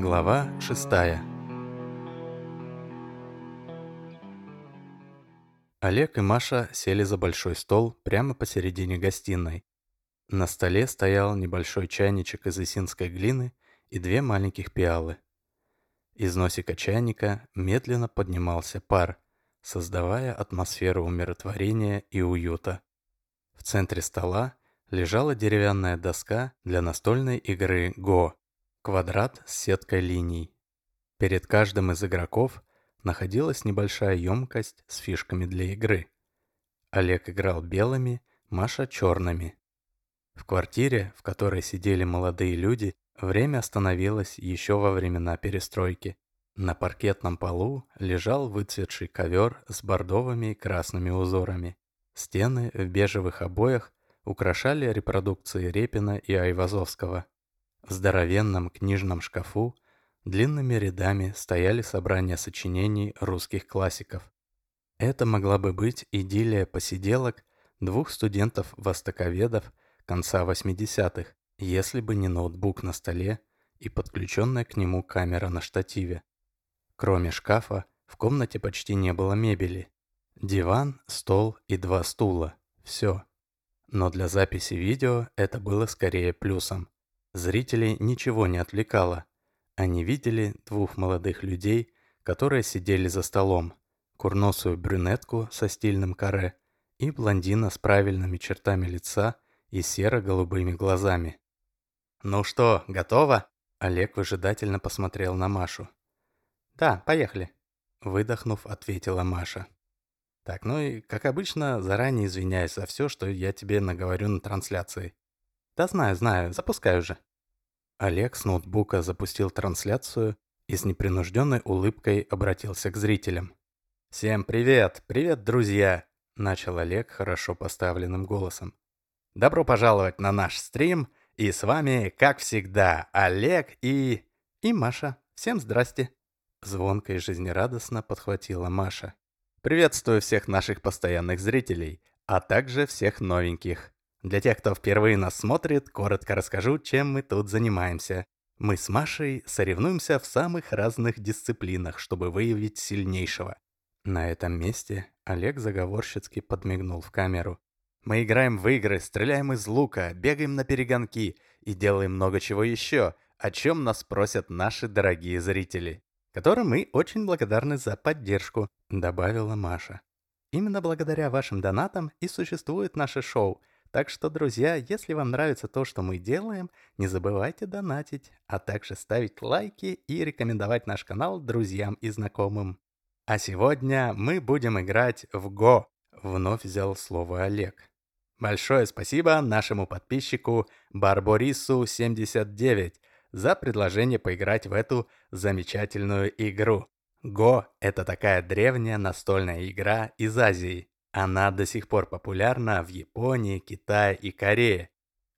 Глава 6 Олег и Маша сели за большой стол прямо посередине гостиной. На столе стоял небольшой чайничек из исинской глины и две маленьких пиалы. Из носика чайника медленно поднимался пар, создавая атмосферу умиротворения и уюта. В центре стола лежала деревянная доска для настольной игры «Го», квадрат с сеткой линий. Перед каждым из игроков находилась небольшая емкость с фишками для игры. Олег играл белыми, Маша черными. В квартире, в которой сидели молодые люди, время остановилось еще во времена перестройки. На паркетном полу лежал выцветший ковер с бордовыми и красными узорами. Стены в бежевых обоях украшали репродукции Репина и Айвазовского. В здоровенном книжном шкафу длинными рядами стояли собрания сочинений русских классиков. Это могла бы быть идиллия посиделок двух студентов-востоковедов конца 80-х, если бы не ноутбук на столе и подключенная к нему камера на штативе. Кроме шкафа, в комнате почти не было мебели. Диван, стол и два стула. Все. Но для записи видео это было скорее плюсом. Зрителей ничего не отвлекало. Они видели двух молодых людей, которые сидели за столом, курносую брюнетку со стильным каре и блондина с правильными чертами лица и серо-голубыми глазами. «Ну что, готово?» Олег выжидательно посмотрел на Машу. «Да, поехали», — выдохнув, ответила Маша. «Так, ну и, как обычно, заранее извиняюсь за все, что я тебе наговорю на трансляции. «Да знаю, знаю, запускай уже». Олег с ноутбука запустил трансляцию и с непринужденной улыбкой обратился к зрителям. «Всем привет! Привет, друзья!» – начал Олег хорошо поставленным голосом. «Добро пожаловать на наш стрим, и с вами, как всегда, Олег и... и Маша. Всем здрасте!» Звонко и жизнерадостно подхватила Маша. «Приветствую всех наших постоянных зрителей, а также всех новеньких. Для тех, кто впервые нас смотрит, коротко расскажу, чем мы тут занимаемся. Мы с Машей соревнуемся в самых разных дисциплинах, чтобы выявить сильнейшего. На этом месте Олег заговорщицки подмигнул в камеру. Мы играем в игры, стреляем из лука, бегаем на перегонки и делаем много чего еще, о чем нас просят наши дорогие зрители, которым мы очень благодарны за поддержку, добавила Маша. Именно благодаря вашим донатам и существует наше шоу – так что, друзья, если вам нравится то, что мы делаем, не забывайте донатить, а также ставить лайки и рекомендовать наш канал друзьям и знакомым. А сегодня мы будем играть в Го. Вновь взял слово Олег. Большое спасибо нашему подписчику Барборису79 за предложение поиграть в эту замечательную игру. Го — это такая древняя настольная игра из Азии. Она до сих пор популярна в Японии, Китае и Корее.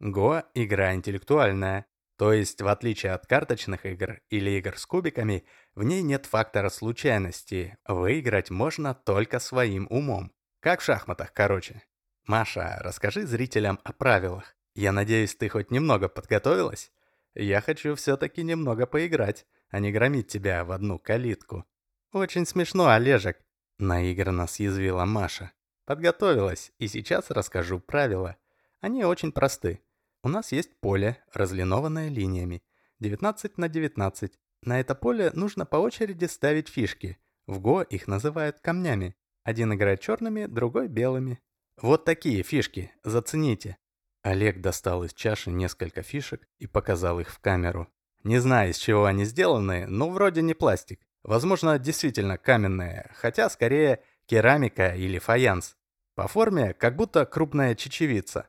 Го – игра интеллектуальная, то есть в отличие от карточных игр или игр с кубиками, в ней нет фактора случайности, выиграть можно только своим умом. Как в шахматах, короче. Маша, расскажи зрителям о правилах. Я надеюсь, ты хоть немного подготовилась? Я хочу все-таки немного поиграть, а не громить тебя в одну калитку. Очень смешно, Олежек, наигранно съязвила Маша. Подготовилась, и сейчас расскажу правила. Они очень просты. У нас есть поле, разлинованное линиями. 19 на 19. На это поле нужно по очереди ставить фишки. В Го их называют камнями. Один играет черными, другой белыми. Вот такие фишки, зацените. Олег достал из чаши несколько фишек и показал их в камеру. Не знаю, из чего они сделаны, но вроде не пластик. Возможно, действительно каменные, хотя скорее керамика или фаянс. По форме, как будто крупная чечевица.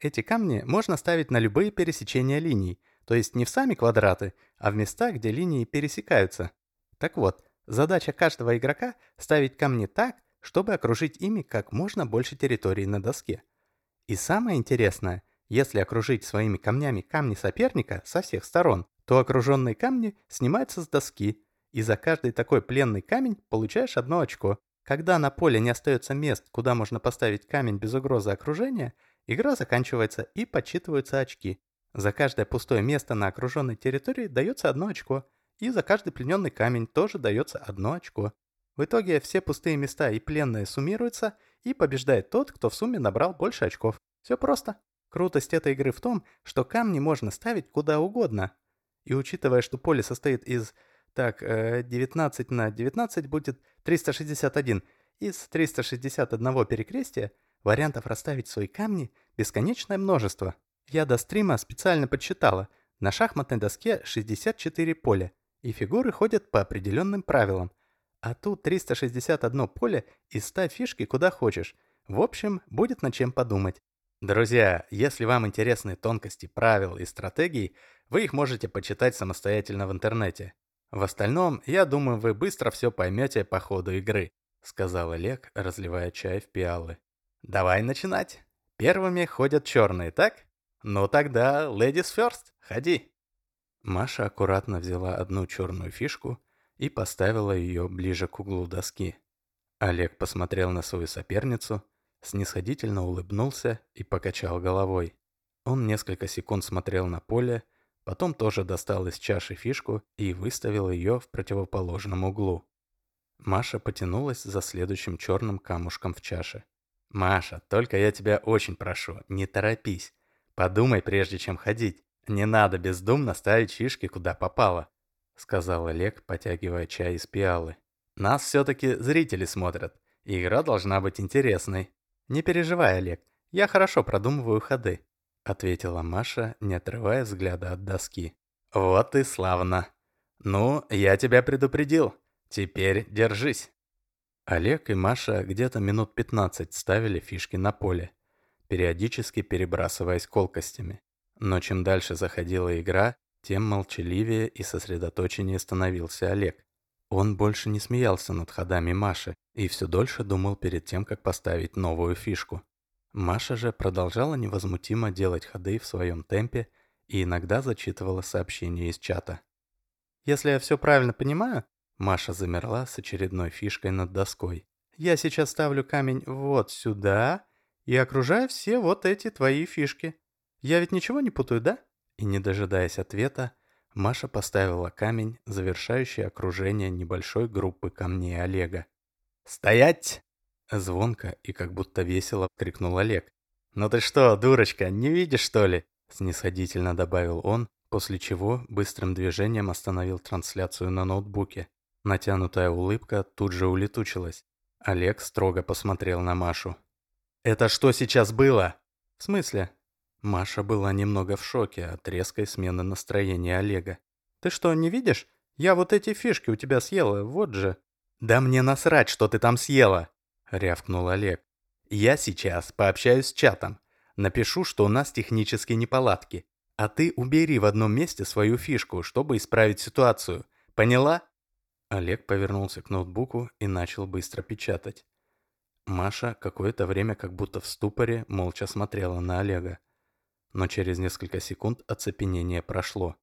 Эти камни можно ставить на любые пересечения линий, то есть не в сами квадраты, а в места, где линии пересекаются. Так вот, задача каждого игрока — ставить камни так, чтобы окружить ими как можно больше территории на доске. И самое интересное, если окружить своими камнями камни соперника со всех сторон, то окруженные камни снимаются с доски, и за каждый такой пленный камень получаешь одно очко. Когда на поле не остается мест, куда можно поставить камень без угрозы окружения, игра заканчивается и подсчитываются очки. За каждое пустое место на окруженной территории дается одно очко, и за каждый плененный камень тоже дается одно очко. В итоге все пустые места и пленные суммируются, и побеждает тот, кто в сумме набрал больше очков. Все просто. Крутость этой игры в том, что камни можно ставить куда угодно. И учитывая, что поле состоит из... Так, 19 э, на 19 будет 361. Из 361 перекрестия вариантов расставить свои камни бесконечное множество. Я до стрима специально подсчитала. На шахматной доске 64 поля, и фигуры ходят по определенным правилам. А тут 361 поле и ставь фишки куда хочешь. В общем, будет над чем подумать. Друзья, если вам интересны тонкости правил и стратегий, вы их можете почитать самостоятельно в интернете. В остальном, я думаю, вы быстро все поймете по ходу игры, сказал Олег, разливая чай в пиалы. Давай начинать. Первыми ходят черные, так? Ну тогда, ladies first, ходи. Маша аккуратно взяла одну черную фишку и поставила ее ближе к углу доски. Олег посмотрел на свою соперницу снисходительно улыбнулся и покачал головой. Он несколько секунд смотрел на поле, потом тоже достал из чаши фишку и выставил ее в противоположном углу. Маша потянулась за следующим черным камушком в чаше. «Маша, только я тебя очень прошу, не торопись. Подумай, прежде чем ходить. Не надо бездумно ставить фишки, куда попало», — сказал Олег, потягивая чай из пиалы. «Нас все-таки зрители смотрят, игра должна быть интересной». «Не переживай, Олег, я хорошо продумываю ходы», — ответила Маша, не отрывая взгляда от доски. «Вот и славно. Ну, я тебя предупредил. Теперь держись». Олег и Маша где-то минут 15 ставили фишки на поле, периодически перебрасываясь колкостями. Но чем дальше заходила игра, тем молчаливее и сосредоточеннее становился Олег. Он больше не смеялся над ходами Маши и все дольше думал перед тем, как поставить новую фишку. Маша же продолжала невозмутимо делать ходы в своем темпе и иногда зачитывала сообщения из чата. «Если я все правильно понимаю...» Маша замерла с очередной фишкой над доской. «Я сейчас ставлю камень вот сюда и окружаю все вот эти твои фишки. Я ведь ничего не путаю, да?» И не дожидаясь ответа, Маша поставила камень, завершающий окружение небольшой группы камней Олега. «Стоять!» Звонко и как будто весело крикнул Олег. «Ну ты что, дурочка, не видишь, что ли?» Снисходительно добавил он, после чего быстрым движением остановил трансляцию на ноутбуке. Натянутая улыбка тут же улетучилась. Олег строго посмотрел на Машу. «Это что сейчас было?» «В смысле?» Маша была немного в шоке от резкой смены настроения Олега. «Ты что, не видишь? Я вот эти фишки у тебя съела, вот же». «Да мне насрать, что ты там съела!» — рявкнул Олег. «Я сейчас пообщаюсь с чатом. Напишу, что у нас технические неполадки. А ты убери в одном месте свою фишку, чтобы исправить ситуацию. Поняла?» Олег повернулся к ноутбуку и начал быстро печатать. Маша какое-то время как будто в ступоре молча смотрела на Олега но через несколько секунд оцепенение прошло.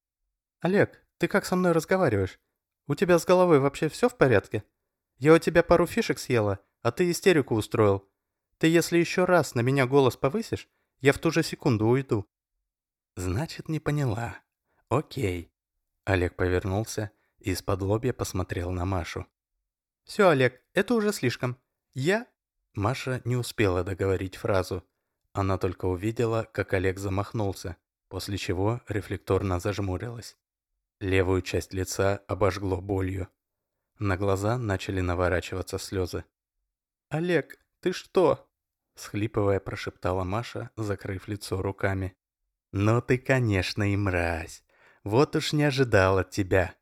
«Олег, ты как со мной разговариваешь? У тебя с головой вообще все в порядке? Я у тебя пару фишек съела, а ты истерику устроил. Ты если еще раз на меня голос повысишь, я в ту же секунду уйду». «Значит, не поняла. Окей». Олег повернулся и из-под лобья посмотрел на Машу. «Все, Олег, это уже слишком. Я...» Маша не успела договорить фразу. Она только увидела, как Олег замахнулся, после чего рефлекторно зажмурилась. Левую часть лица обожгло болью. На глаза начали наворачиваться слезы. «Олег, ты что?» Схлипывая, прошептала Маша, закрыв лицо руками. «Ну ты, конечно, и мразь. Вот уж не ожидал от тебя».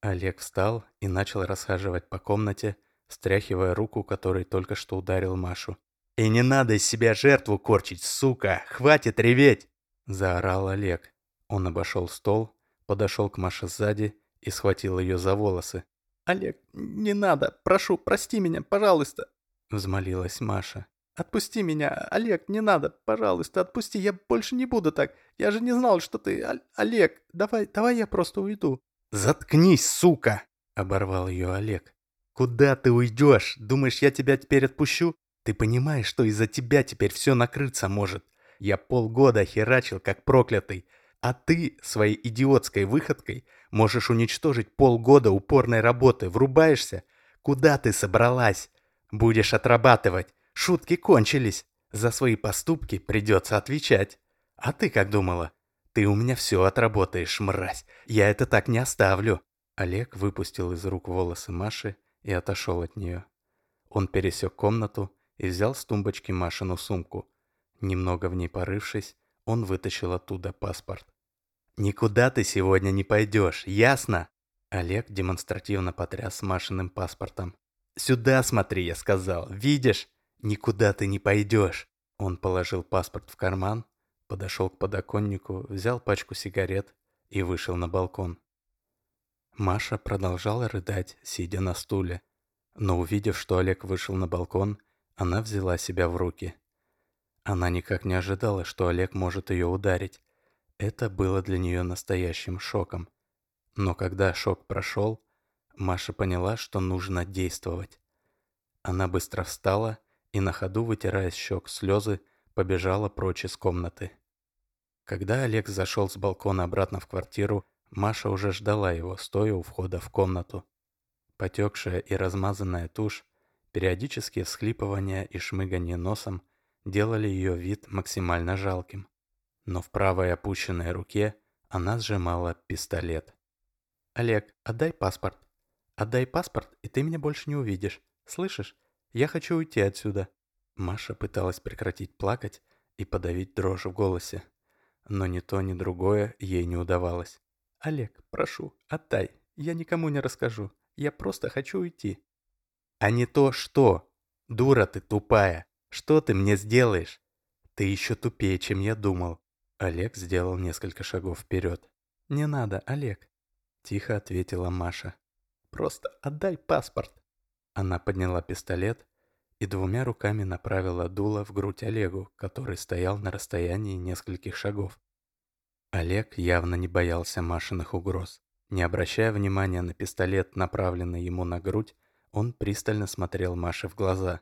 Олег встал и начал расхаживать по комнате, стряхивая руку, которой только что ударил Машу. «И не надо из себя жертву корчить, сука! Хватит реветь!» – заорал Олег. Он обошел стол, подошел к Маше сзади и схватил ее за волосы. «Олег, не надо! Прошу, прости меня, пожалуйста!» – взмолилась Маша. «Отпусти меня, Олег, не надо, пожалуйста, отпусти, я больше не буду так. Я же не знал, что ты... Олег, давай, давай я просто уйду». «Заткнись, сука!» – оборвал ее Олег. «Куда ты уйдешь? Думаешь, я тебя теперь отпущу? Ты понимаешь, что из-за тебя теперь все накрыться может? Я полгода херачил как проклятый, а ты своей идиотской выходкой Можешь уничтожить полгода упорной работы. Врубаешься? Куда ты собралась? Будешь отрабатывать. Шутки кончились. За свои поступки придется отвечать. А ты как думала? Ты у меня все отработаешь, мразь. Я это так не оставлю. Олег выпустил из рук волосы Маши и отошел от нее. Он пересек комнату и взял с тумбочки Машину сумку. Немного в ней порывшись, он вытащил оттуда паспорт. «Никуда ты сегодня не пойдешь, ясно?» Олег демонстративно потряс Машиным паспортом. «Сюда смотри», я сказал. «Видишь? Никуда ты не пойдешь». Он положил паспорт в карман, подошел к подоконнику, взял пачку сигарет и вышел на балкон. Маша продолжала рыдать, сидя на стуле. Но увидев, что Олег вышел на балкон, она взяла себя в руки. Она никак не ожидала, что Олег может ее ударить. Это было для нее настоящим шоком. Но когда шок прошел, Маша поняла, что нужно действовать. Она быстро встала и на ходу, вытирая с щек слезы, побежала прочь из комнаты. Когда Олег зашел с балкона обратно в квартиру, Маша уже ждала его, стоя у входа в комнату. Потекшая и размазанная тушь, периодические всхлипывания и шмыганье носом делали ее вид максимально жалким. Но в правой опущенной руке она сжимала пистолет. «Олег, отдай паспорт. Отдай паспорт, и ты меня больше не увидишь. Слышишь? Я хочу уйти отсюда». Маша пыталась прекратить плакать и подавить дрожь в голосе. Но ни то, ни другое ей не удавалось. «Олег, прошу, отдай. Я никому не расскажу. Я просто хочу уйти». «А не то что? Дура ты тупая. Что ты мне сделаешь?» «Ты еще тупее, чем я думал». Олег сделал несколько шагов вперед. «Не надо, Олег», — тихо ответила Маша. «Просто отдай паспорт». Она подняла пистолет и двумя руками направила дуло в грудь Олегу, который стоял на расстоянии нескольких шагов. Олег явно не боялся Машиных угроз. Не обращая внимания на пистолет, направленный ему на грудь, он пристально смотрел Маше в глаза.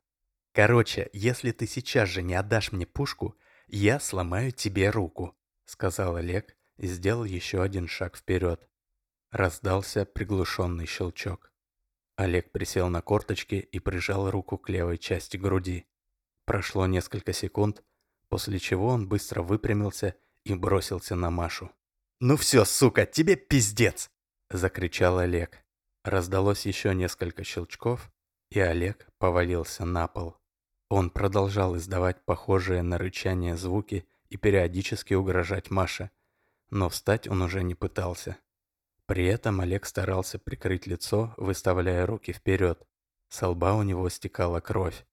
«Короче, если ты сейчас же не отдашь мне пушку, я сломаю тебе руку», — сказал Олег и сделал еще один шаг вперед. Раздался приглушенный щелчок. Олег присел на корточки и прижал руку к левой части груди. Прошло несколько секунд, после чего он быстро выпрямился и бросился на Машу. «Ну все, сука, тебе пиздец!» — закричал Олег. Раздалось еще несколько щелчков, и Олег повалился на пол. Он продолжал издавать похожие на рычание звуки и периодически угрожать Маше, но встать он уже не пытался. При этом Олег старался прикрыть лицо, выставляя руки вперед. С лба у него стекала кровь.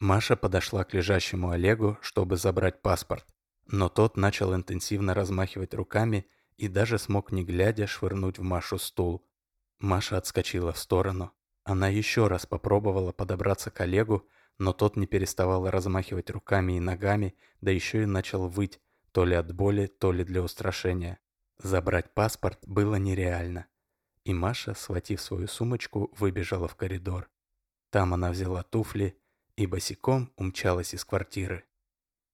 Маша подошла к лежащему Олегу, чтобы забрать паспорт, но тот начал интенсивно размахивать руками и даже смог не глядя швырнуть в Машу стул. Маша отскочила в сторону. Она еще раз попробовала подобраться к Олегу, но тот не переставал размахивать руками и ногами, да еще и начал выть, то ли от боли, то ли для устрашения. Забрать паспорт было нереально. И Маша, схватив свою сумочку, выбежала в коридор. Там она взяла туфли и босиком умчалась из квартиры.